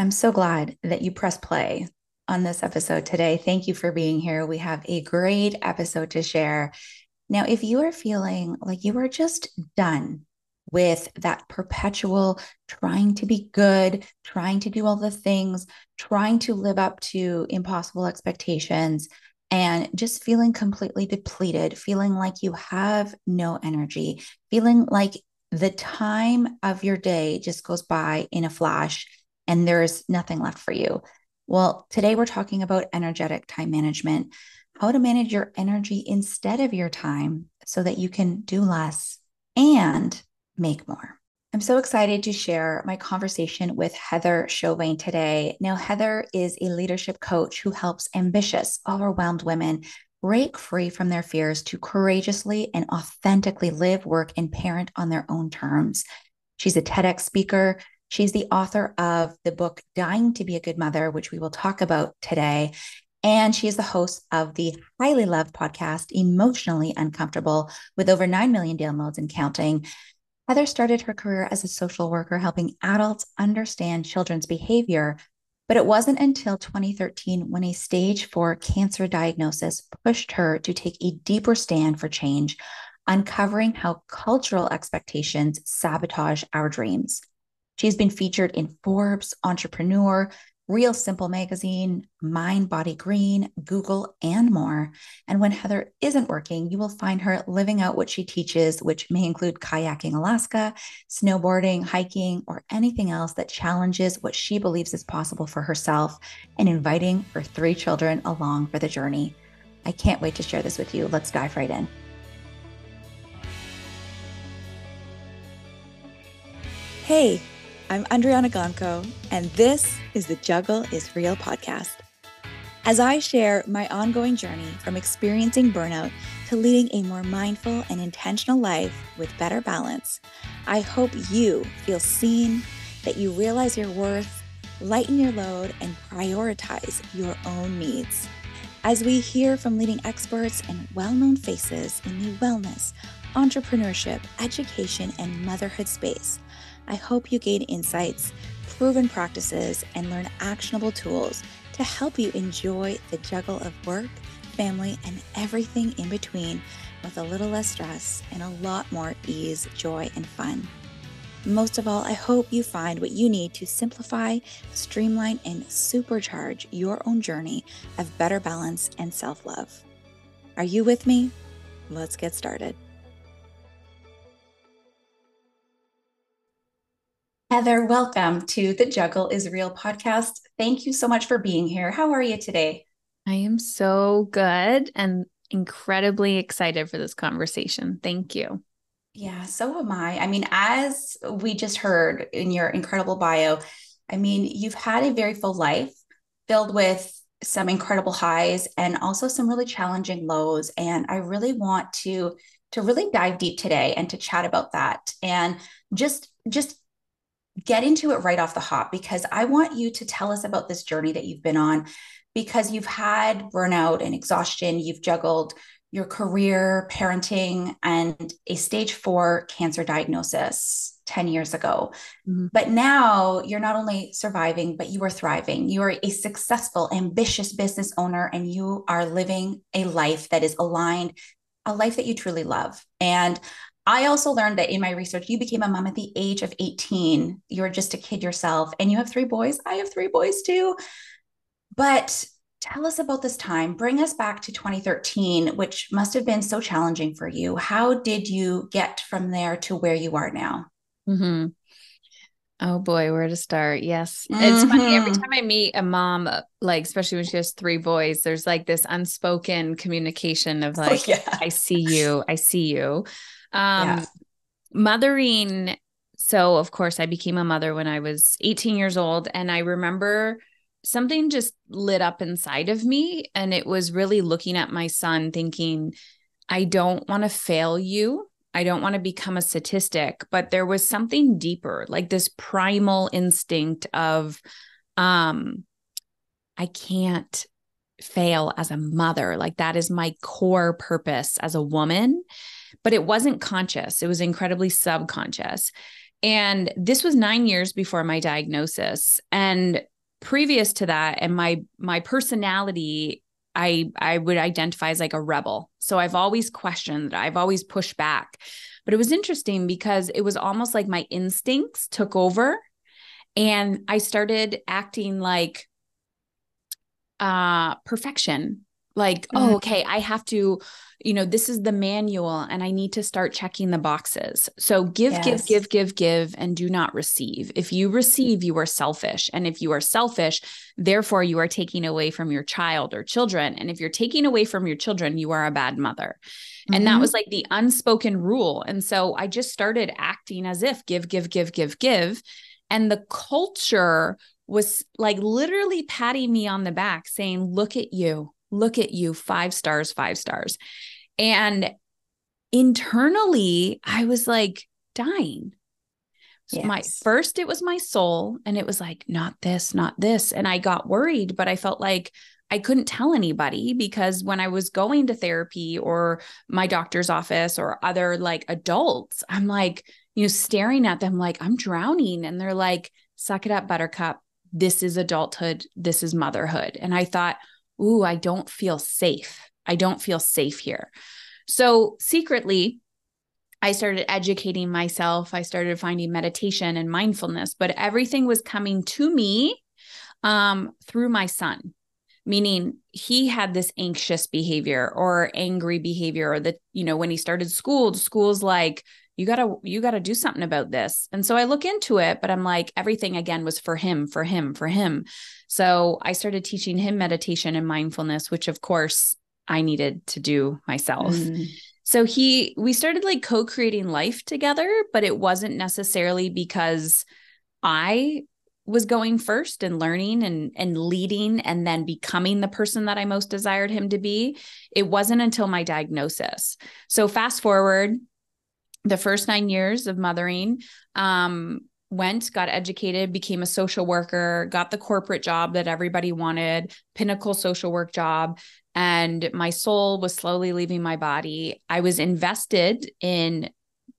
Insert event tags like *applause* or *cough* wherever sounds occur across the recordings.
I'm so glad that you press play on this episode today. Thank you for being here. We have a great episode to share. Now, if you are feeling like you are just done with that perpetual trying to be good, trying to do all the things, trying to live up to impossible expectations, and just feeling completely depleted, feeling like you have no energy, feeling like the time of your day just goes by in a flash and there's nothing left for you. Well, today we're talking about energetic time management, how to manage your energy instead of your time so that you can do less and make more. I'm so excited to share my conversation with Heather Chauvin today. Now, Heather is a leadership coach who helps ambitious, overwhelmed women break free from their fears to courageously and authentically live, work, and parent on their own terms. She's a TEDx speaker. She's the author of the book Dying to Be a Good Mother, which we will talk about today. And she is the host of the highly loved podcast, Emotionally Uncomfortable, with over 9 million downloads and counting. Heather started her career as a social worker, helping adults understand children's behavior. But it wasn't until 2013 when a stage four cancer diagnosis pushed her to take a deeper stand for change, uncovering how cultural expectations sabotage our dreams. She's been featured in Forbes, Entrepreneur, Real Simple Magazine, Mind Body Green, Google, and more. And when Heather isn't working, you will find her living out what she teaches, which may include kayaking Alaska, snowboarding, hiking, or anything else that challenges what she believes is possible for herself and inviting her three children along for the journey. I can't wait to share this with you. Let's dive right in. Hey, I'm Andryanna Gonco, and this is the Juggle is Real podcast. As I share my ongoing journey from experiencing burnout to leading a more mindful and intentional life with better balance, I hope you feel seen, that you realize your worth, lighten your load, and prioritize your own needs. As we hear from leading experts and well known faces in the wellness, entrepreneurship, education, and motherhood space, I hope you gain insights, proven practices, and learn actionable tools to help you enjoy the juggle of work, family, and everything in between with a little less stress and a lot more ease, joy, and fun. Most of all, I hope you find what you need to simplify, streamline, and supercharge your own journey of better balance and self love. Are you with me? Let's get started. Heather, welcome to the Juggle is Real podcast. Thank you so much for being here. How are you today? I am so good and incredibly excited for this conversation. Thank you. Yeah, so am I. I mean, as we just heard in your incredible bio, I mean, you've had a very full life filled with some incredible highs and also some really challenging lows and I really want to to really dive deep today and to chat about that and just just get into it right off the hop because I want you to tell us about this journey that you've been on because you've had burnout and exhaustion, you've juggled your career, parenting, and a stage four cancer diagnosis 10 years ago. Mm-hmm. But now you're not only surviving, but you are thriving. You are a successful, ambitious business owner, and you are living a life that is aligned, a life that you truly love. And I also learned that in my research, you became a mom at the age of 18. You were just a kid yourself, and you have three boys. I have three boys too. But tell us about this time. Bring us back to 2013, which must have been so challenging for you. How did you get from there to where you are now? Mm-hmm. Oh boy, where to start? Yes. Mm-hmm. It's funny. Every mm-hmm. time I meet a mom, like, especially when she has three boys, there's like this unspoken communication of oh, like, oh, yeah. I see you, I see you. Um, yeah. Mothering. So, of course, I became a mother when I was 18 years old. And I remember something just lit up inside of me. And it was really looking at my son, thinking, I don't want to fail you. I don't want to become a statistic, but there was something deeper, like this primal instinct of, um, I can't fail as a mother. Like that is my core purpose as a woman but it wasn't conscious. It was incredibly subconscious. And this was nine years before my diagnosis. And previous to that and my my personality I I would identify as like a rebel. So I've always questioned, I've always pushed back. But it was interesting because it was almost like my instincts took over and I started acting like uh perfection like oh, mm-hmm. okay i have to you know this is the manual and i need to start checking the boxes so give yes. give give give give and do not receive if you receive you are selfish and if you are selfish therefore you are taking away from your child or children and if you're taking away from your children you are a bad mother mm-hmm. and that mm-hmm. was like the unspoken rule and so i just started acting as if give give give give give and the culture was like literally patting me on the back saying look at you look at you, five stars, five stars. And internally, I was like dying. So yes. my first, it was my soul, and it was like, not this, not this. And I got worried, but I felt like I couldn't tell anybody because when I was going to therapy or my doctor's office or other like adults, I'm like, you know, staring at them like I'm drowning. And they're like, suck it up, buttercup. This is adulthood. This is motherhood. And I thought, ooh, I don't feel safe. I don't feel safe here. So secretly, I started educating myself. I started finding meditation and mindfulness, but everything was coming to me um, through my son, meaning he had this anxious behavior or angry behavior, or that, you know, when he started school, school's like, you gotta you gotta do something about this. And so i look into it but i'm like everything again was for him for him for him. So i started teaching him meditation and mindfulness which of course i needed to do myself. Mm. so he we started like co-creating life together but it wasn't necessarily because i was going first and learning and and leading and then becoming the person that I most desired him to be. It wasn't until my diagnosis. So fast forward the first nine years of mothering um, went got educated became a social worker got the corporate job that everybody wanted pinnacle social work job and my soul was slowly leaving my body. I was invested in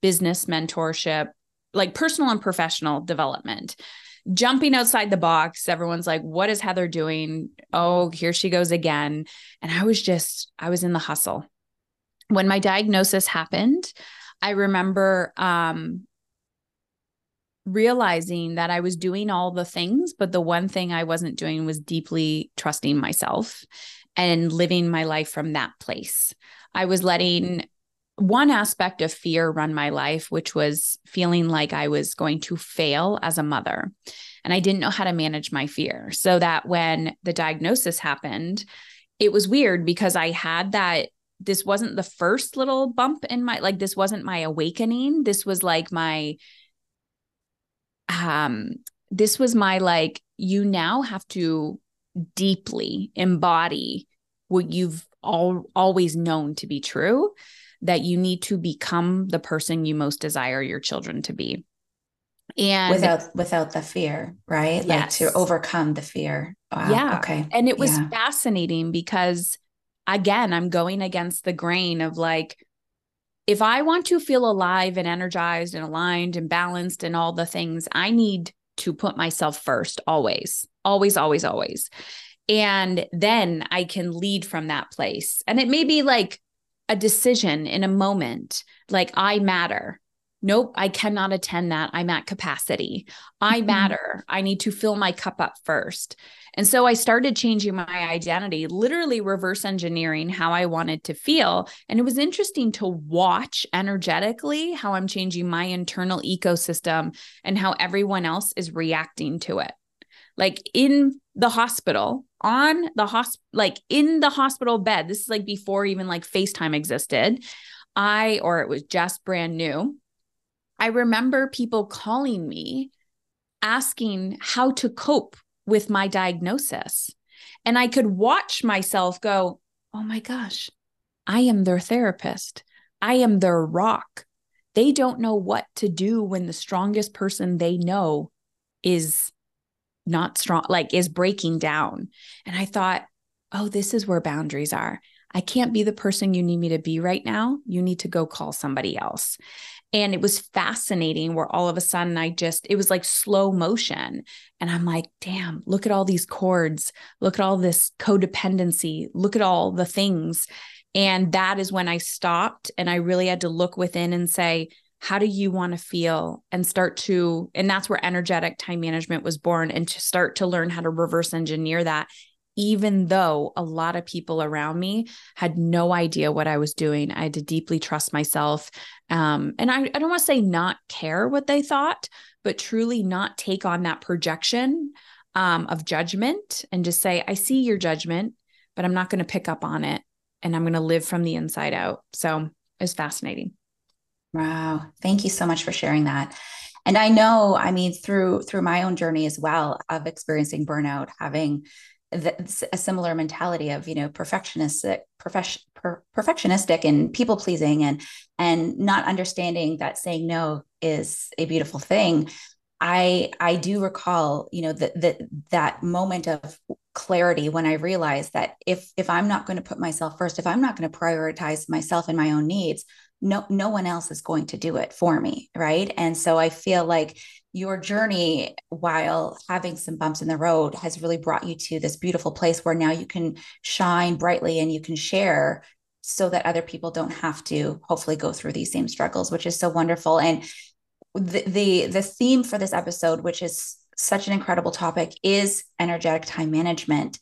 business mentorship like personal and professional development. Jumping outside the box everyone's like what is heather doing? Oh here she goes again. And i was just i was in the hustle. When my diagnosis happened I remember um, realizing that I was doing all the things, but the one thing I wasn't doing was deeply trusting myself and living my life from that place. I was letting one aspect of fear run my life, which was feeling like I was going to fail as a mother. And I didn't know how to manage my fear. So that when the diagnosis happened, it was weird because I had that this wasn't the first little bump in my like this wasn't my awakening this was like my um this was my like you now have to deeply embody what you've all always known to be true that you need to become the person you most desire your children to be and without without the fear right yes. like to overcome the fear wow. yeah okay and it was yeah. fascinating because again, I'm going against the grain of like, if I want to feel alive and energized and aligned and balanced and all the things, I need to put myself first, always, always, always, always. And then I can lead from that place. And it may be like a decision in a moment, like I matter. Nope, I cannot attend that. I'm at capacity. I mm-hmm. matter. I need to fill my cup up first. And so I started changing my identity, literally reverse engineering how I wanted to feel. And it was interesting to watch energetically how I'm changing my internal ecosystem and how everyone else is reacting to it. Like in the hospital, on the hospital, like in the hospital bed, this is like before even like FaceTime existed. I, or it was just brand new. I remember people calling me asking how to cope with my diagnosis. And I could watch myself go, oh my gosh, I am their therapist. I am their rock. They don't know what to do when the strongest person they know is not strong, like is breaking down. And I thought, oh, this is where boundaries are. I can't be the person you need me to be right now. You need to go call somebody else. And it was fascinating where all of a sudden I just, it was like slow motion. And I'm like, damn, look at all these cords. Look at all this codependency. Look at all the things. And that is when I stopped and I really had to look within and say, how do you want to feel and start to and that's where energetic time management was born and to start to learn how to reverse engineer that even though a lot of people around me had no idea what I was doing. I had to deeply trust myself. Um, and I, I don't want to say not care what they thought, but truly not take on that projection um, of judgment and just say, I see your judgment, but I'm not going to pick up on it. And I'm going to live from the inside out. So it's fascinating. Wow. Thank you so much for sharing that. And I know, I mean, through through my own journey as well of experiencing burnout, having a similar mentality of you know perfectionistic profession, per, perfectionistic and people pleasing and and not understanding that saying no is a beautiful thing. I i do recall you know that that moment of clarity when i realized that if if i'm not going to put myself first if i'm not going to prioritize myself and my own needs no no one else is going to do it for me right? And so i feel like your journey while having some bumps in the road has really brought you to this beautiful place where now you can shine brightly and you can share so that other people don't have to hopefully go through these same struggles which is so wonderful. And the the, the theme for this episode which is such an incredible topic is energetic time management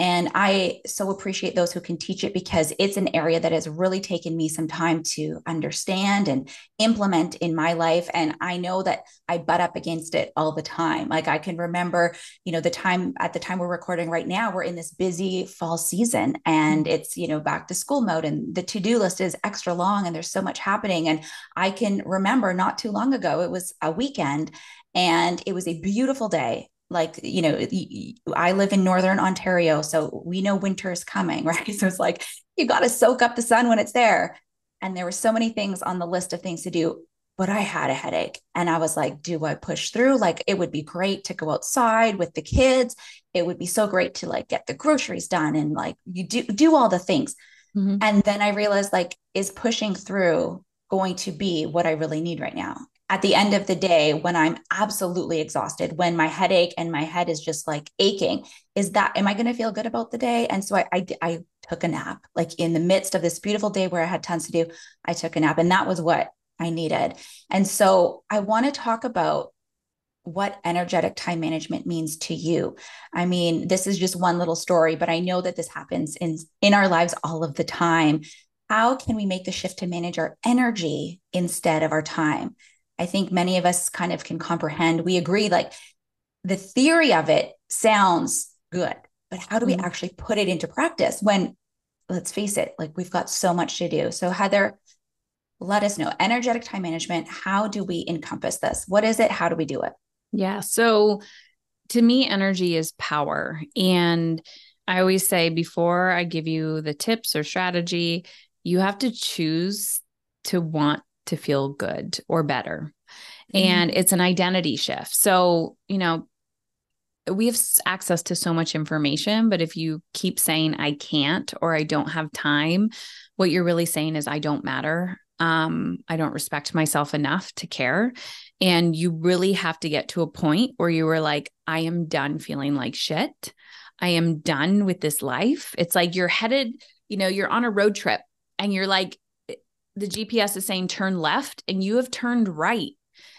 and I so appreciate those who can teach it because it's an area that has really taken me some time to understand and implement in my life. And I know that I butt up against it all the time. Like I can remember, you know, the time at the time we're recording right now, we're in this busy fall season and mm-hmm. it's, you know, back to school mode and the to do list is extra long and there's so much happening. And I can remember not too long ago, it was a weekend and it was a beautiful day like you know i live in northern ontario so we know winter is coming *laughs* right? So it's like you got to soak up the sun when it's there. And there were so many things on the list of things to do but i had a headache. And i was like do i push through? Like it would be great to go outside with the kids. It would be so great to like get the groceries done and like you do do all the things. Mm-hmm. and then i realized like is pushing through going to be what i really need right now at the end of the day, when I'm absolutely exhausted, when my headache and my head is just like aching, is that, am I going to feel good about the day? And so I, I, I took a nap, like in the midst of this beautiful day where I had tons to do, I took a nap and that was what I needed. And so I want to talk about what energetic time management means to you. I mean, this is just one little story, but I know that this happens in in our lives all of the time. How can we make the shift to manage our energy instead of our time? I think many of us kind of can comprehend. We agree, like the theory of it sounds good, but how do we mm-hmm. actually put it into practice when, let's face it, like we've got so much to do? So, Heather, let us know energetic time management. How do we encompass this? What is it? How do we do it? Yeah. So, to me, energy is power. And I always say before I give you the tips or strategy, you have to choose to want to feel good or better. Mm-hmm. And it's an identity shift. So, you know, we have access to so much information, but if you keep saying, I can't or I don't have time, what you're really saying is, I don't matter. Um, I don't respect myself enough to care. And you really have to get to a point where you were like, I am done feeling like shit. I am done with this life. It's like you're headed, you know, you're on a road trip and you're like, the GPS is saying turn left and you have turned right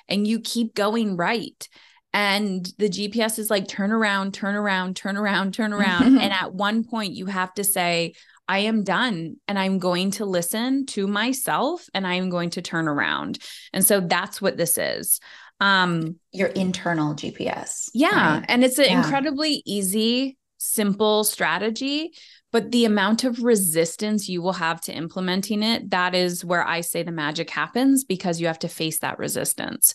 and you keep going right. And the GPS is like turn around, turn around, turn around, turn around. *laughs* and at one point, you have to say, I am done and I'm going to listen to myself and I'm going to turn around. And so that's what this is. Um, Your internal GPS. Yeah. Right? And it's an yeah. incredibly easy, simple strategy but the amount of resistance you will have to implementing it that is where i say the magic happens because you have to face that resistance.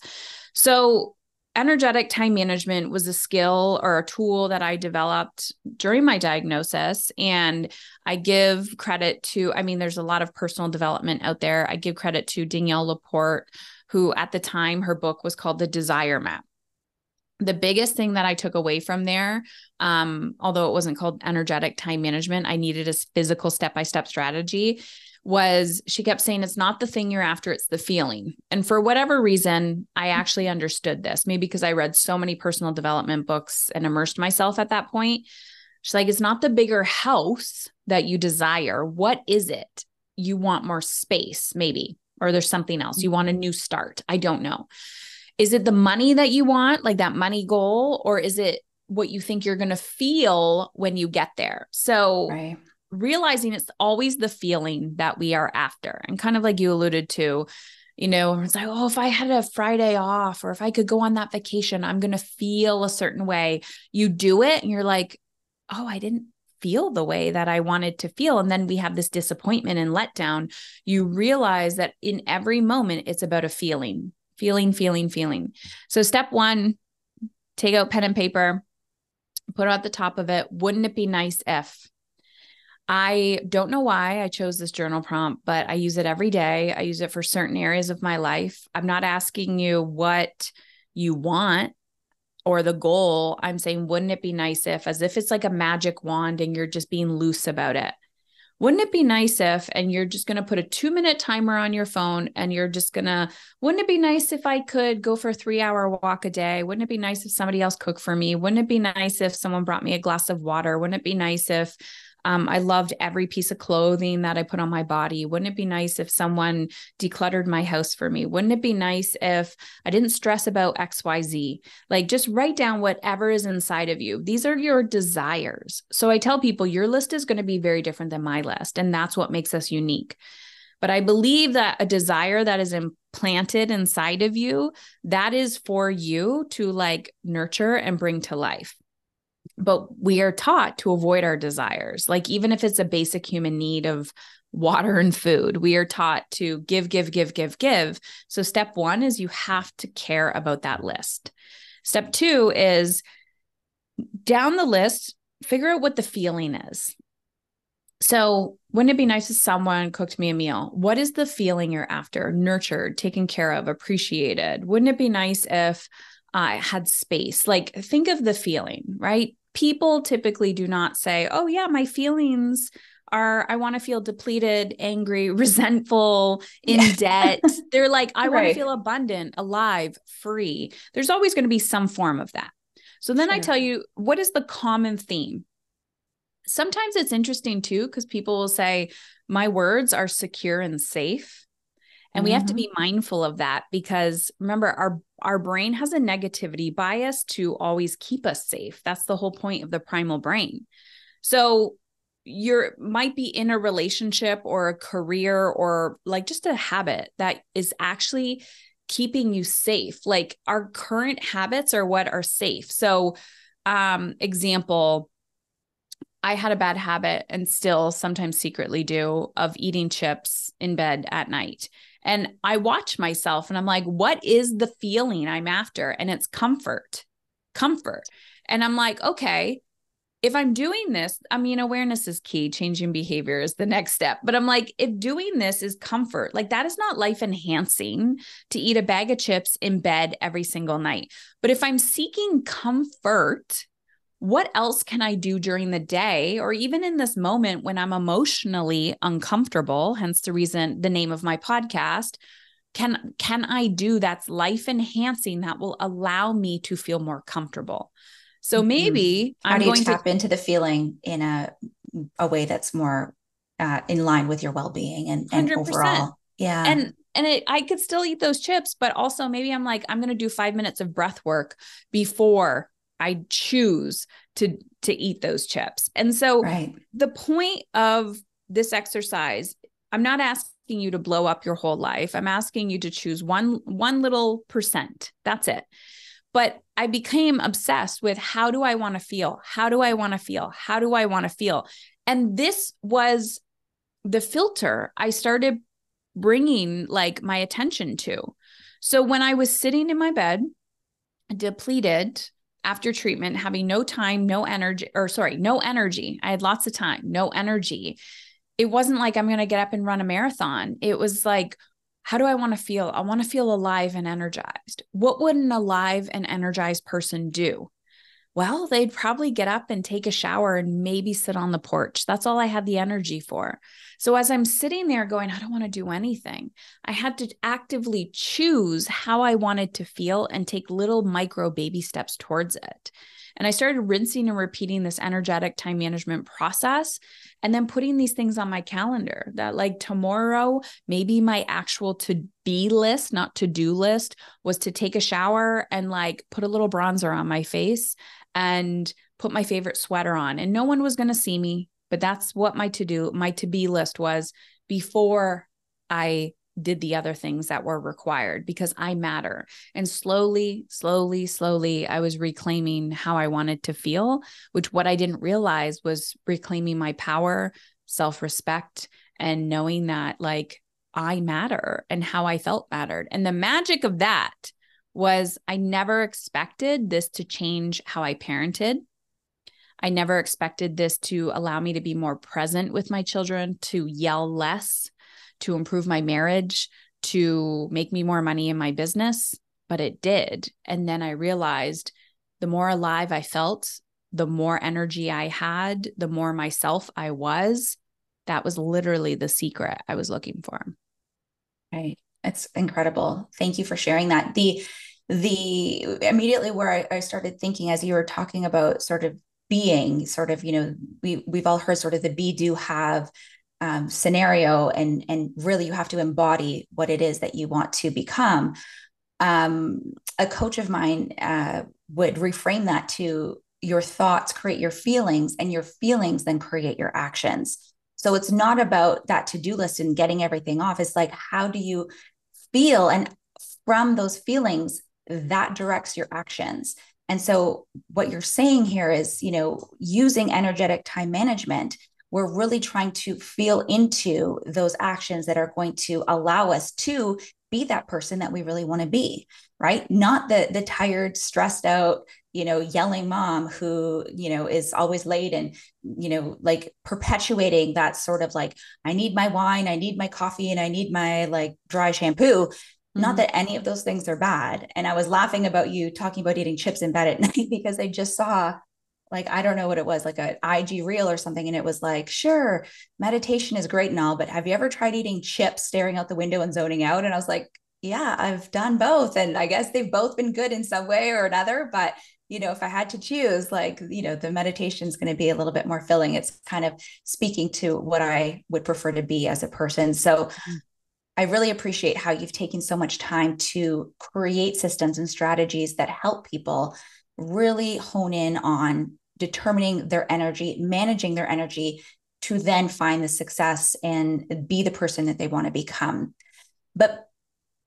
So energetic time management was a skill or a tool that i developed during my diagnosis and i give credit to i mean there's a lot of personal development out there. I give credit to danielle laporte who at the time her book was called the desire map the biggest thing that I took away from there, um, although it wasn't called energetic time management, I needed a physical step by step strategy. Was she kept saying it's not the thing you're after, it's the feeling. And for whatever reason, I actually understood this, maybe because I read so many personal development books and immersed myself at that point. She's like, it's not the bigger house that you desire. What is it? You want more space, maybe, or there's something else. You want a new start. I don't know. Is it the money that you want, like that money goal, or is it what you think you're going to feel when you get there? So, right. realizing it's always the feeling that we are after. And kind of like you alluded to, you know, it's like, oh, if I had a Friday off or if I could go on that vacation, I'm going to feel a certain way. You do it and you're like, oh, I didn't feel the way that I wanted to feel. And then we have this disappointment and letdown. You realize that in every moment, it's about a feeling feeling, feeling, feeling. So, step one, take out pen and paper, put at the top of it. Wouldn't it be nice if? I don't know why I chose this journal prompt, but I use it every day. I use it for certain areas of my life. I'm not asking you what you want or the goal. I'm saying, wouldn't it be nice if, as if it's like a magic wand and you're just being loose about it wouldn't it be nice if and you're just going to put a 2 minute timer on your phone and you're just going to wouldn't it be nice if I could go for a 3 hour walk a day? Wouldn't it be nice if somebody else cooked for me? Wouldn't it be nice if someone brought me a glass of water? Wouldn't it be nice if um, I loved every piece of clothing that I put on my body. Wouldn't it be nice if someone decluttered my house for me? Wouldn't it be nice if I didn't stress about XYZ? Like just write down whatever is inside of you. These are your desires. So I tell people your list is going to be very different than my list. And that's what makes us unique. But I believe that a desire that is implanted inside of you, that is for you to like nurture and bring to life but we are taught to avoid our desires. Like, even if it's a basic human need of water and food, we are taught to give, give, give, give, give. So, step one is you have to care about that list. Step two is down the list, figure out what the feeling is. So, wouldn't it be nice if someone cooked me a meal? What is the feeling you're after? Nurtured, taken care of, appreciated. Wouldn't it be nice if I had space? Like, think of the feeling, right? People typically do not say, oh, yeah, my feelings are I want to feel depleted, angry, *laughs* resentful, in yeah. debt. They're like, I right. want to feel abundant, alive, free. There's always going to be some form of that. So then sure. I tell you, what is the common theme? Sometimes it's interesting too, because people will say, my words are secure and safe. And mm-hmm. we have to be mm-hmm. mindful of that because remember, our our brain has a negativity bias to always keep us safe. That's the whole point of the primal brain. So you're might be in a relationship or a career or like just a habit that is actually keeping you safe. Like our current habits are what are safe. So um example I had a bad habit and still sometimes secretly do of eating chips in bed at night. And I watch myself and I'm like, what is the feeling I'm after? And it's comfort, comfort. And I'm like, okay, if I'm doing this, I mean, awareness is key. Changing behavior is the next step. But I'm like, if doing this is comfort, like that is not life enhancing to eat a bag of chips in bed every single night. But if I'm seeking comfort, what else can I do during the day or even in this moment when I'm emotionally uncomfortable, hence the reason the name of my podcast, can can I do that's life enhancing that will allow me to feel more comfortable. So mm-hmm. maybe mm-hmm. I'm do you tap to, into the feeling in a a way that's more uh, in line with your well-being and, and overall. Yeah. And and it, I could still eat those chips, but also maybe I'm like, I'm going to do five minutes of breath work before I choose to to eat those chips. And so right. the point of this exercise, I'm not asking you to blow up your whole life. I'm asking you to choose one one little percent. That's it. But I became obsessed with how do I want to feel? How do I want to feel? How do I want to feel? And this was the filter I started bringing like my attention to. So when I was sitting in my bed, depleted, after treatment, having no time, no energy, or sorry, no energy. I had lots of time, no energy. It wasn't like I'm going to get up and run a marathon. It was like, how do I want to feel? I want to feel alive and energized. What would an alive and energized person do? Well, they'd probably get up and take a shower and maybe sit on the porch. That's all I had the energy for. So, as I'm sitting there going, I don't want to do anything, I had to actively choose how I wanted to feel and take little micro baby steps towards it. And I started rinsing and repeating this energetic time management process and then putting these things on my calendar that, like, tomorrow, maybe my actual to be list, not to do list, was to take a shower and like put a little bronzer on my face and put my favorite sweater on. And no one was going to see me, but that's what my to do, my to be list was before I did the other things that were required because I matter. And slowly, slowly, slowly, I was reclaiming how I wanted to feel, which what I didn't realize was reclaiming my power, self respect, and knowing that like I matter and how I felt mattered. And the magic of that was I never expected this to change how I parented. I never expected this to allow me to be more present with my children, to yell less, to improve my marriage, to make me more money in my business, but it did. And then I realized the more alive I felt, the more energy I had, the more myself I was. That was literally the secret I was looking for. Right. It's incredible. Thank you for sharing that. The the immediately where I, I started thinking as you were talking about sort of being sort of, you know, we we've all heard sort of the be do have um, scenario and and really you have to embody what it is that you want to become um, a coach of mine uh, would reframe that to your thoughts create your feelings and your feelings then create your actions so it's not about that to-do list and getting everything off it's like how do you feel and from those feelings that directs your actions. And so what you're saying here is you know using energetic time management we're really trying to feel into those actions that are going to allow us to be that person that we really want to be right not the the tired stressed out you know yelling mom who you know is always late and you know like perpetuating that sort of like i need my wine i need my coffee and i need my like dry shampoo mm-hmm. not that any of those things are bad and i was laughing about you talking about eating chips in bed at *laughs* night because i just saw like I don't know what it was, like a IG reel or something. And it was like, sure, meditation is great and all, but have you ever tried eating chips, staring out the window and zoning out? And I was like, yeah, I've done both. And I guess they've both been good in some way or another. But, you know, if I had to choose, like, you know, the meditation is going to be a little bit more filling. It's kind of speaking to what I would prefer to be as a person. So mm-hmm. I really appreciate how you've taken so much time to create systems and strategies that help people really hone in on determining their energy, managing their energy to then find the success and be the person that they want to become. But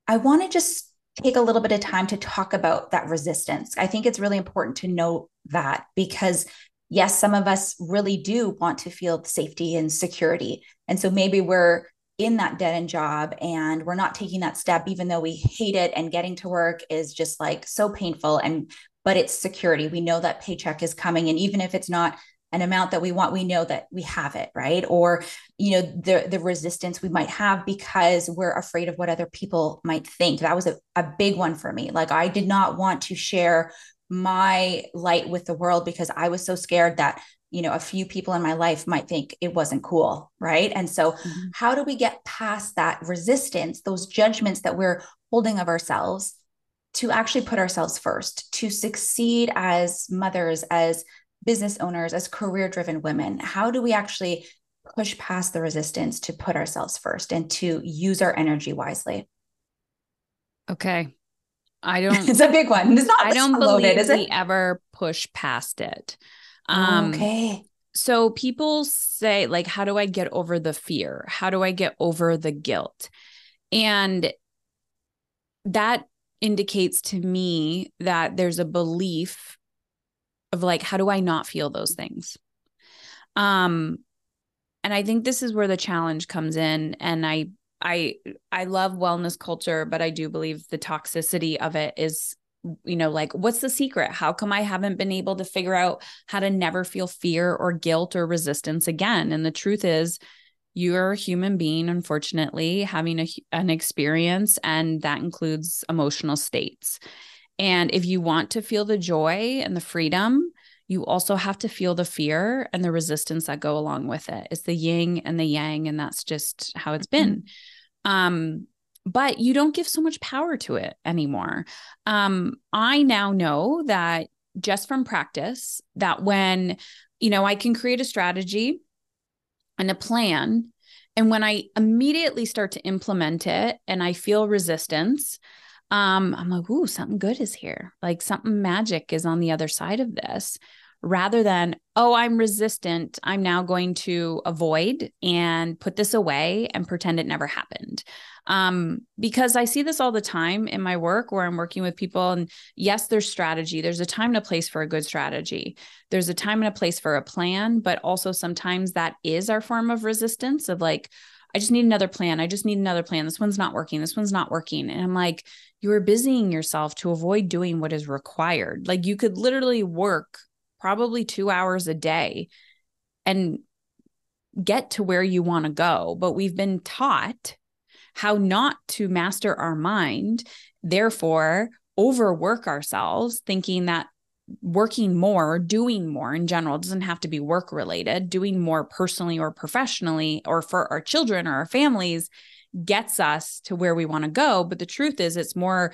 I want to just take a little bit of time to talk about that resistance. I think it's really important to know that because yes, some of us really do want to feel safety and security. And so maybe we're in that dead end job and we're not taking that step, even though we hate it and getting to work is just like so painful. And but it's security. We know that paycheck is coming. And even if it's not an amount that we want, we know that we have it, right? Or, you know, the the resistance we might have because we're afraid of what other people might think. That was a, a big one for me. Like I did not want to share my light with the world because I was so scared that you know a few people in my life might think it wasn't cool right and so mm-hmm. how do we get past that resistance those judgments that we're holding of ourselves to actually put ourselves first, to succeed as mothers, as business owners, as career driven women? How do we actually push past the resistance to put ourselves first and to use our energy wisely? Okay. I *laughs* don't it's a big one. It's not I don't believe loaded, is we ever push past it. Um okay. So people say like how do I get over the fear? How do I get over the guilt? And that indicates to me that there's a belief of like how do I not feel those things? Um and I think this is where the challenge comes in and I I I love wellness culture but I do believe the toxicity of it is you know like what's the secret how come i haven't been able to figure out how to never feel fear or guilt or resistance again and the truth is you're a human being, unfortunately, having a, an experience, and that includes emotional states. And if you want to feel the joy and the freedom, you also have to feel the fear and the resistance that go along with it. It's the yin and the yang, and that's just how it's been. Mm-hmm. Um, but you don't give so much power to it anymore. Um, I now know that just from practice, that when, you know, I can create a strategy and a plan. And when I immediately start to implement it and I feel resistance, um, I'm like, ooh, something good is here. Like something magic is on the other side of this rather than, oh, I'm resistant. I'm now going to avoid and put this away and pretend it never happened. Um, because I see this all the time in my work where I'm working with people. And yes, there's strategy. There's a time and a place for a good strategy. There's a time and a place for a plan, but also sometimes that is our form of resistance of like, I just need another plan. I just need another plan. This one's not working. This one's not working. And I'm like, you are busying yourself to avoid doing what is required. Like you could literally work probably two hours a day and get to where you want to go. But we've been taught how not to master our mind, therefore, overwork ourselves, thinking that working more, doing more in general doesn't have to be work related, doing more personally or professionally or for our children or our families gets us to where we want to go. But the truth is, it's more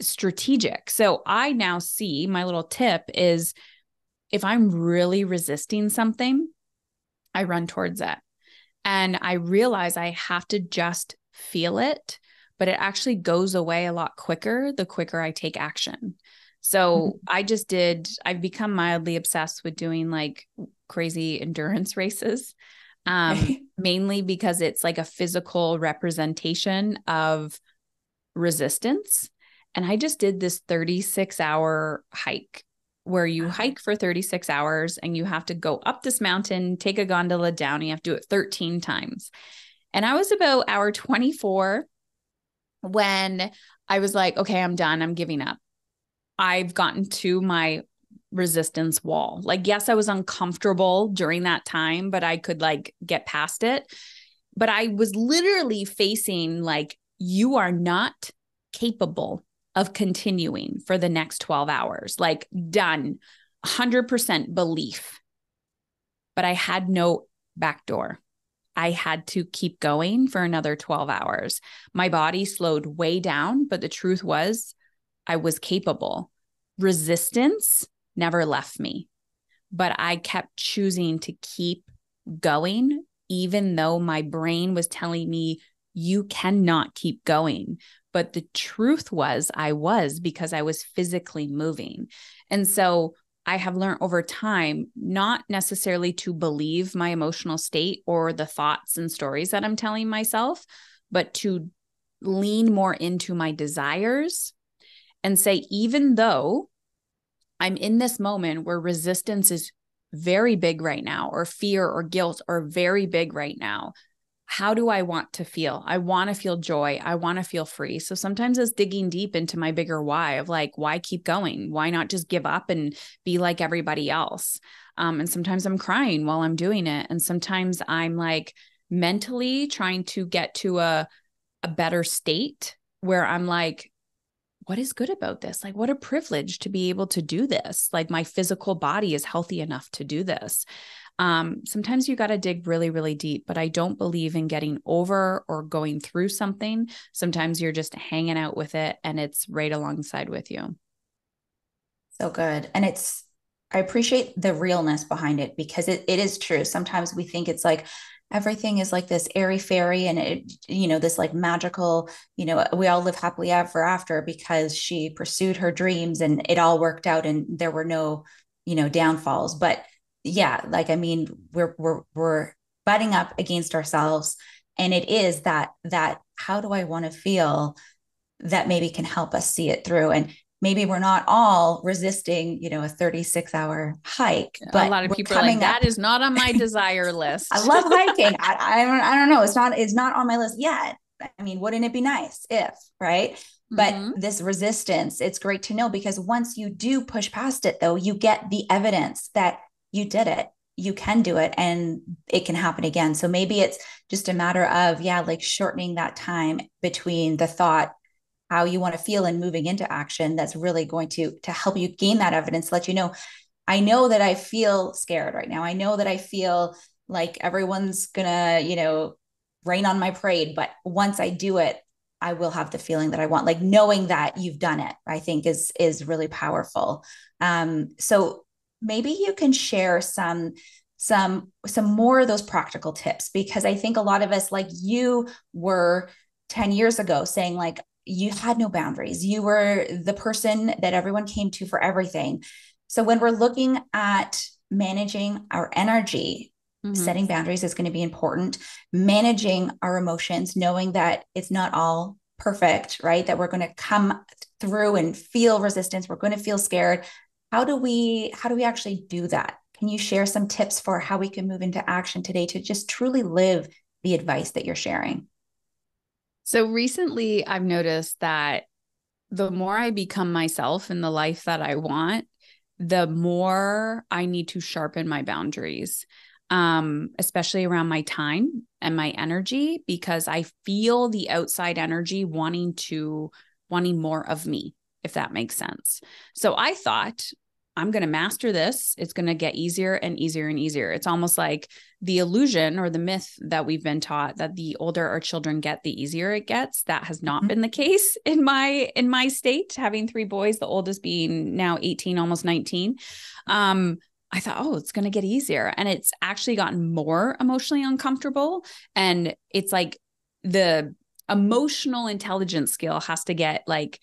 strategic. So I now see my little tip is if I'm really resisting something, I run towards it. And I realize I have to just feel it, but it actually goes away a lot quicker the quicker I take action. So mm-hmm. I just did, I've become mildly obsessed with doing like crazy endurance *laughs* races, um, *laughs* mainly because it's like a physical representation of resistance. And I just did this 36 hour hike where you hike for 36 hours and you have to go up this mountain, take a gondola down, you have to do it 13 times. And I was about hour 24 when I was like, okay, I'm done. I'm giving up. I've gotten to my resistance wall. Like, yes, I was uncomfortable during that time, but I could like get past it. But I was literally facing like, you are not capable of continuing for the next 12 hours, like done, 100% belief. But I had no back door. I had to keep going for another 12 hours. My body slowed way down, but the truth was, I was capable. Resistance never left me, but I kept choosing to keep going, even though my brain was telling me, you cannot keep going. But the truth was, I was because I was physically moving. And so I have learned over time not necessarily to believe my emotional state or the thoughts and stories that I'm telling myself, but to lean more into my desires and say, even though I'm in this moment where resistance is very big right now, or fear or guilt are very big right now, how do I want to feel? I want to feel joy. I want to feel free. So sometimes it's digging deep into my bigger why of like, why keep going? Why not just give up and be like everybody else? Um, and sometimes I'm crying while I'm doing it. And sometimes I'm like mentally trying to get to a, a better state where I'm like, what is good about this? Like, what a privilege to be able to do this. Like, my physical body is healthy enough to do this um, sometimes you got to dig really, really deep, but I don't believe in getting over or going through something. Sometimes you're just hanging out with it and it's right alongside with you. So good. And it's, I appreciate the realness behind it because it, it is true. Sometimes we think it's like, everything is like this airy fairy and it you know this like magical you know we all live happily ever after because she pursued her dreams and it all worked out and there were no you know downfalls. But yeah, like I mean, we're we're we're butting up against ourselves, and it is that that how do I want to feel that maybe can help us see it through? And maybe we're not all resisting you know a 36 hour hike but a lot of people are like that is not on my desire *laughs* list. i love hiking. *laughs* I, I, don't i don't know. It's not it's not on my list yet. I mean wouldn't it be nice if right? But mm-hmm. this resistance it's great to know because once you do push past it though you get the evidence that you did it. You can do it and it can happen again. So maybe it's just a matter of, yeah, like shortening that time between the thought, how you want to feel and moving into action that's really going to to help you gain that evidence, let you know, I know that I feel scared right now. I know that I feel like everyone's gonna, you know, rain on my parade. But once I do it, I will have the feeling that I want. Like knowing that you've done it, I think is is really powerful. Um, so maybe you can share some some some more of those practical tips because I think a lot of us, like you were 10 years ago, saying like you had no boundaries. You were the person that everyone came to for everything. So when we're looking at managing our energy, mm-hmm. setting boundaries is going to be important. Managing our emotions, knowing that it's not all perfect, right? That we're going to come through and feel resistance, we're going to feel scared. How do we how do we actually do that? Can you share some tips for how we can move into action today to just truly live the advice that you're sharing? So recently I've noticed that the more I become myself in the life that I want, the more I need to sharpen my boundaries, um, especially around my time and my energy, because I feel the outside energy wanting to, wanting more of me, if that makes sense. So I thought I'm going to master this. It's going to get easier and easier and easier. It's almost like the illusion or the myth that we've been taught that the older our children get, the easier it gets. That has not mm-hmm. been the case in my in my state. Having three boys, the oldest being now 18, almost 19. Um, I thought, oh, it's going to get easier, and it's actually gotten more emotionally uncomfortable. And it's like the emotional intelligence skill has to get like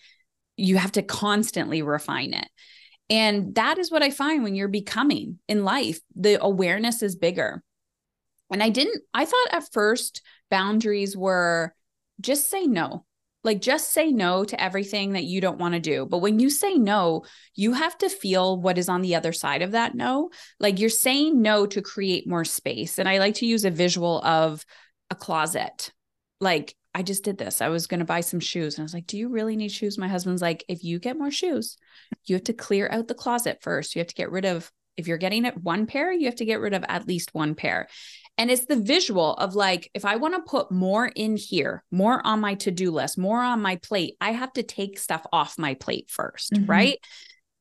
you have to constantly refine it and that is what I find when you're becoming in life. The awareness is bigger. And I didn't, I thought at first boundaries were just say no. Like just say no to everything that you don't want to do. But when you say no, you have to feel what is on the other side of that no. Like you're saying no to create more space. And I like to use a visual of a closet. Like I just did this. I was going to buy some shoes. And I was like, Do you really need shoes? My husband's like, If you get more shoes, you have to clear out the closet first. You have to get rid of, if you're getting it one pair, you have to get rid of at least one pair. And it's the visual of like, if I want to put more in here, more on my to do list, more on my plate, I have to take stuff off my plate 1st mm-hmm. right?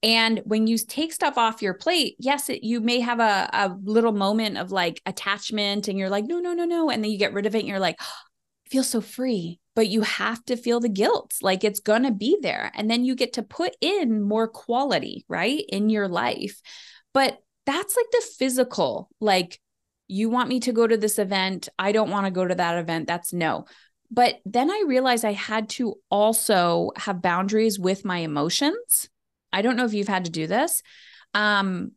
And when you take stuff off your plate, yes, it, you may have a, a little moment of like attachment and you're like, no, no, no, no. And then you get rid of it and you're like, feel so free but you have to feel the guilt like it's going to be there. And then you get to put in more quality right in your life. But that's like the physical like you want me to go to this event i don't want to go to that event that's no. But then i realized i had to also have boundaries with my emotions. I don't know if you've had to do this. Um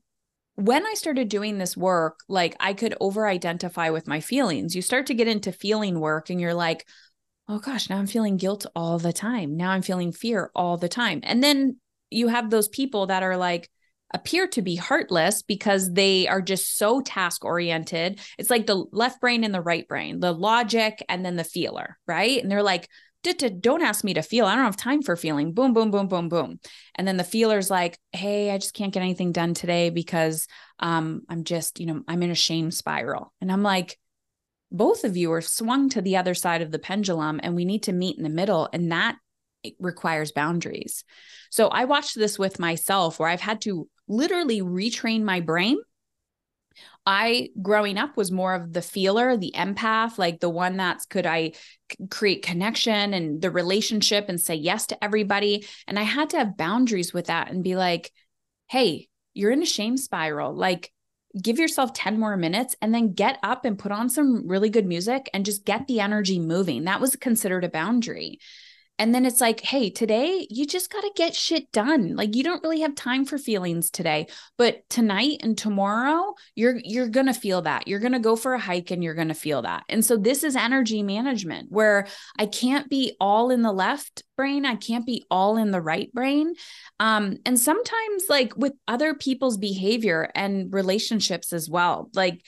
when I started doing this work, like I could over identify with my feelings. You start to get into feeling work and you're like, oh gosh, now I'm feeling guilt all the time. Now I'm feeling fear all the time. And then you have those people that are like, appear to be heartless because they are just so task oriented. It's like the left brain and the right brain, the logic and then the feeler, right? And they're like, don't ask me to feel. I don't have time for feeling. Boom, boom, boom, boom, boom. And then the feeler's like, hey, I just can't get anything done today because um, I'm just, you know, I'm in a shame spiral. And I'm like, both of you are swung to the other side of the pendulum and we need to meet in the middle. And that requires boundaries. So I watched this with myself where I've had to literally retrain my brain I growing up was more of the feeler, the empath, like the one that's could I create connection and the relationship and say yes to everybody. And I had to have boundaries with that and be like, hey, you're in a shame spiral. Like, give yourself 10 more minutes and then get up and put on some really good music and just get the energy moving. That was considered a boundary. And then it's like, hey, today you just got to get shit done. Like you don't really have time for feelings today, but tonight and tomorrow you're you're going to feel that. You're going to go for a hike and you're going to feel that. And so this is energy management where I can't be all in the left brain, I can't be all in the right brain. Um and sometimes like with other people's behavior and relationships as well. Like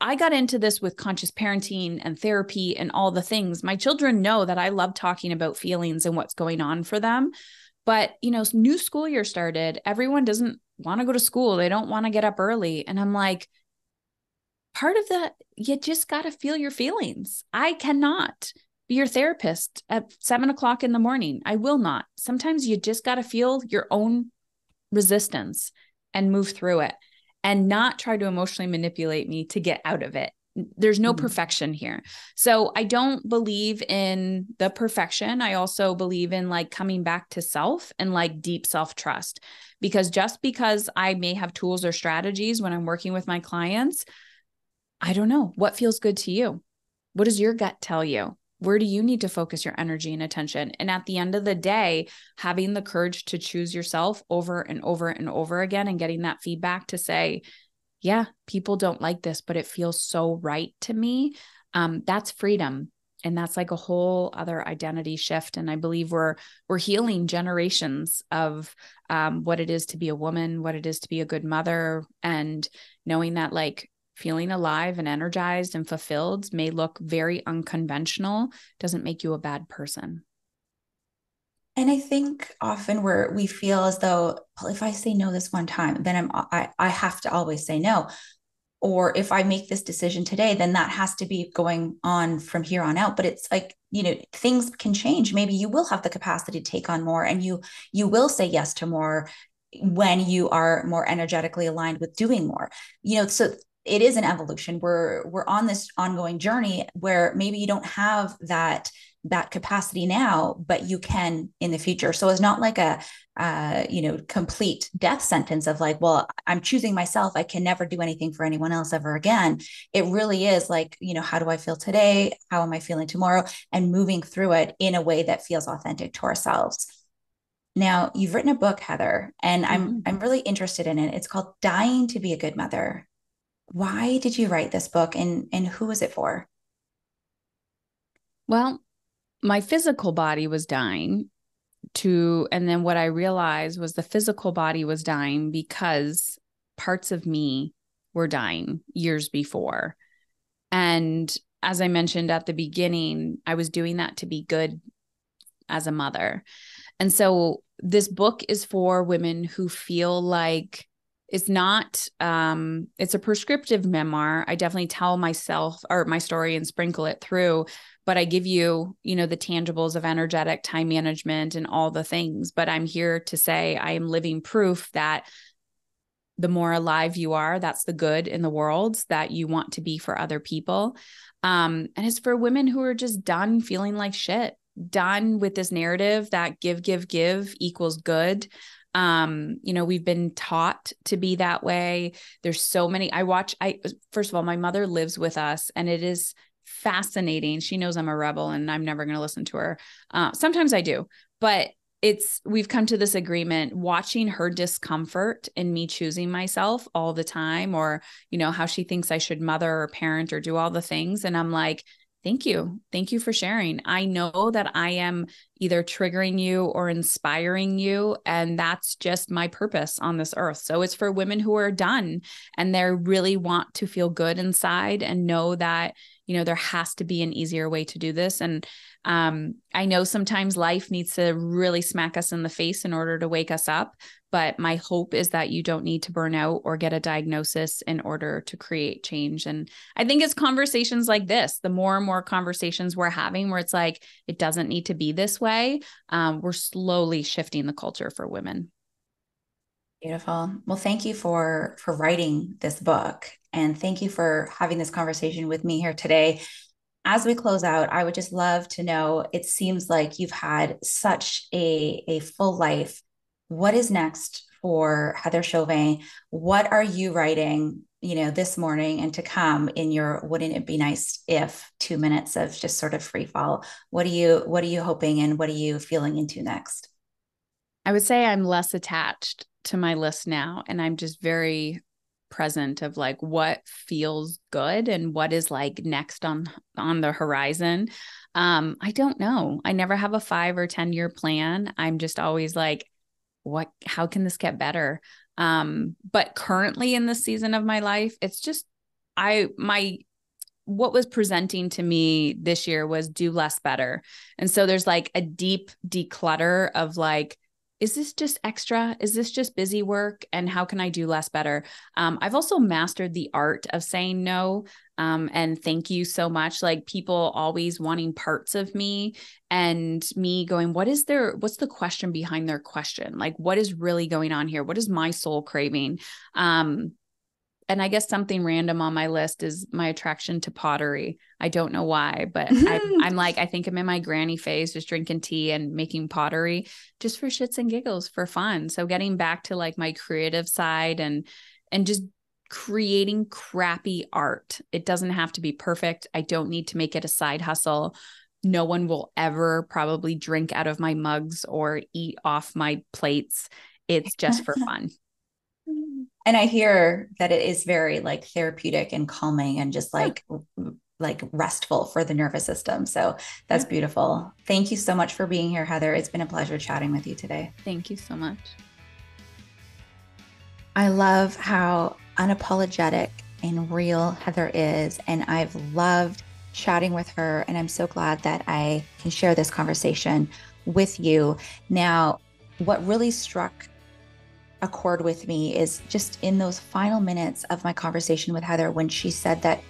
I got into this with conscious parenting and therapy and all the things. My children know that I love talking about feelings and what's going on for them. But, you know, new school year started. Everyone doesn't want to go to school. They don't want to get up early. And I'm like, part of that, you just got to feel your feelings. I cannot be your therapist at seven o'clock in the morning. I will not. Sometimes you just got to feel your own resistance and move through it and not try to emotionally manipulate me to get out of it. There's no mm-hmm. perfection here. So I don't believe in the perfection. I also believe in like coming back to self and like deep self trust. Because just because I may have tools or strategies when I'm working with my clients, I don't know what feels good to you. What does your gut tell you? Where do you need to focus your energy and attention? And at the end of the day, having the courage to choose yourself over and over and over again and getting that feedback to say, yeah, people don't like this, but it feels so right to me. Um, that's freedom. And that's like a whole other identity shift. And I believe we're we're healing generations of um, what it is to be a woman, what it is to be a good mother, and knowing that like feeling alive and energized and fulfilled may look very unconventional doesn't make you a bad person. And i think often where we feel as though well, if i say no this one time then i'm I, I have to always say no. Or if i make this decision today then that has to be going on from here on out. But it's like you know things can change. Maybe you will have the capacity to take on more and you you will say yes to more when you are more energetically aligned with doing more. You know so it is an evolution. We're we're on this ongoing journey where maybe you don't have that that capacity now but you can in the future. So it's not like a uh, you know complete death sentence of like well i'm choosing myself. I can never do anything for anyone else ever again. It really is like you know how do i feel today? How am i feeling tomorrow? And moving through it in a way that feels authentic to ourselves. Now you've written a book heather and i'm mm-hmm. i'm really interested in it. It's called dying to be a good mother why did you write this book and and who was it for? Well my physical body was dying to and then what i realized was the physical body was dying because parts of me were dying years before. And as i mentioned at the beginning i was doing that to be good as a mother. And so this book is for women who feel like it's not um it's a prescriptive memoir. I definitely tell myself or my story and sprinkle it through but i give you you know the tangibles of energetic time management and all the things. But i'm here to say i am living proof that the more alive you are that's the good in the world that you want to be for other people. Um and it's for women who are just done feeling like shit done with this narrative that give give give equals good um you know we've been taught to be that way there's so many i watch i first of all my mother lives with us and it is fascinating she knows i'm a rebel and i'm never going to listen to her uh, sometimes i do but it's we've come to this agreement watching her discomfort in me choosing myself all the time or you know how she thinks i should mother or parent or do all the things and i'm like Thank you. Thank you for sharing. I know that I am either triggering you or inspiring you. And that's just my purpose on this earth. So it's for women who are done and they really want to feel good inside and know that, you know, there has to be an easier way to do this. And um, I know sometimes life needs to really smack us in the face in order to wake us up. But my hope is that you don't need to burn out or get a diagnosis in order to create change. And I think it's conversations like this, the more and more conversations we're having where it's like, it doesn't need to be this way, um, we're slowly shifting the culture for women. Beautiful. Well, thank you for for writing this book and thank you for having this conversation with me here today. As we close out, I would just love to know it seems like you've had such a a full life what is next for Heather Chauvin? What are you writing, you know, this morning and to come in your wouldn't it be nice if two minutes of just sort of free fall? What are you what are you hoping and what are you feeling into next? I would say I'm less attached to my list now and I'm just very present of like what feels good and what is like next on on the horizon um i don't know i never have a 5 or 10 year plan i'm just always like what how can this get better um but currently in this season of my life it's just i my what was presenting to me this year was do less better and so there's like a deep declutter of like is this just extra? Is this just busy work? And how can I do less better? Um, I've also mastered the art of saying no. Um, and thank you so much. Like people always wanting parts of me and me going, what is their, what's the question behind their question? Like, what is really going on here? What is my soul craving? Um, and I guess something random on my list is my attraction to pottery. I don't know why, but *laughs* I'm, I'm, like, I think I'm in my granny phase, just drinking tea and making pottery just for shits and giggles for fun. So getting back to like my creative side and and just creating crappy art. It doesn't have to be perfect. I don't need to make it a side hustle. No one will ever probably drink out of my mugs or eat off my plates. It's just for fun. *laughs* And I hear that it is very like therapeutic and calming and just like yeah. like restful for the nervous system. So that's yeah. beautiful. Thank you so much for being here, Heather. It's been a pleasure chatting with you today. Thank you so much. I love how unapologetic and real Heather is. And I've loved chatting with her. And I'm so glad that I can share this conversation with you. Now, what really struck a chord with me is just in those final minutes of my conversation with Heather when she said that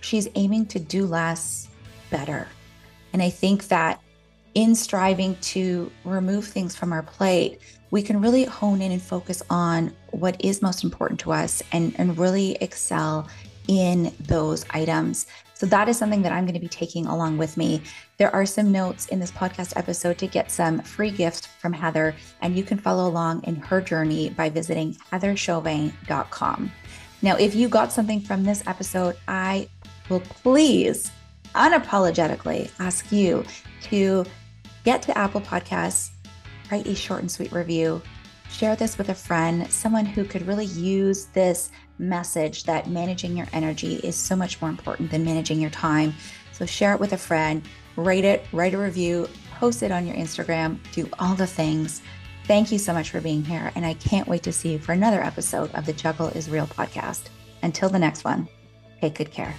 she's aiming to do less better. And I think that in striving to remove things from our plate, we can really hone in and focus on what is most important to us and, and really excel in those items. So that is something that I'm going to be taking along with me. There are some notes in this podcast episode to get some free gifts from Heather, and you can follow along in her journey by visiting heatherchauvin.com. Now, if you got something from this episode, I will please unapologetically ask you to get to Apple Podcasts, write a short and sweet review, share this with a friend, someone who could really use this message that managing your energy is so much more important than managing your time. So share it with a friend, rate it, write a review, post it on your Instagram, do all the things. Thank you so much for being here. And I can't wait to see you for another episode of the Juggle is Real podcast. Until the next one, take good care.